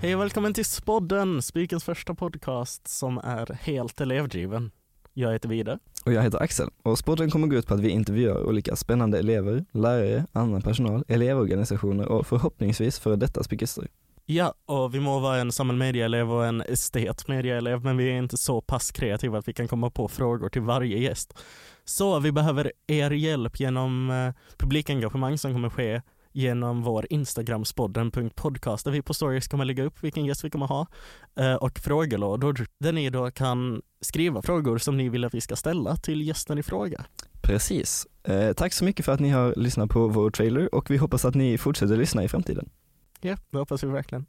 Hej och välkommen till Spodden, Spikens första podcast som är helt elevdriven. Jag heter Vida. Och jag heter Axel och Spodden kommer gå ut på att vi intervjuar olika spännande elever, lärare, annan personal, elevorganisationer och förhoppningsvis för detta spikister. Ja, och vi må vara en samhällsmedieelev och en estetmedieelev, men vi är inte så pass kreativa att vi kan komma på frågor till varje gäst. Så vi behöver er hjälp genom eh, publikengagemang som kommer ske genom vår Instagram-spodden.podcast där vi på stories kommer lägga upp vilken gäst vi kommer ha eh, och frågelådor där ni då kan skriva frågor som ni vill att vi ska ställa till gästen i fråga. Precis. Eh, tack så mycket för att ni har lyssnat på vår trailer och vi hoppas att ni fortsätter lyssna i framtiden. Ja, det hoppas vi verkligen.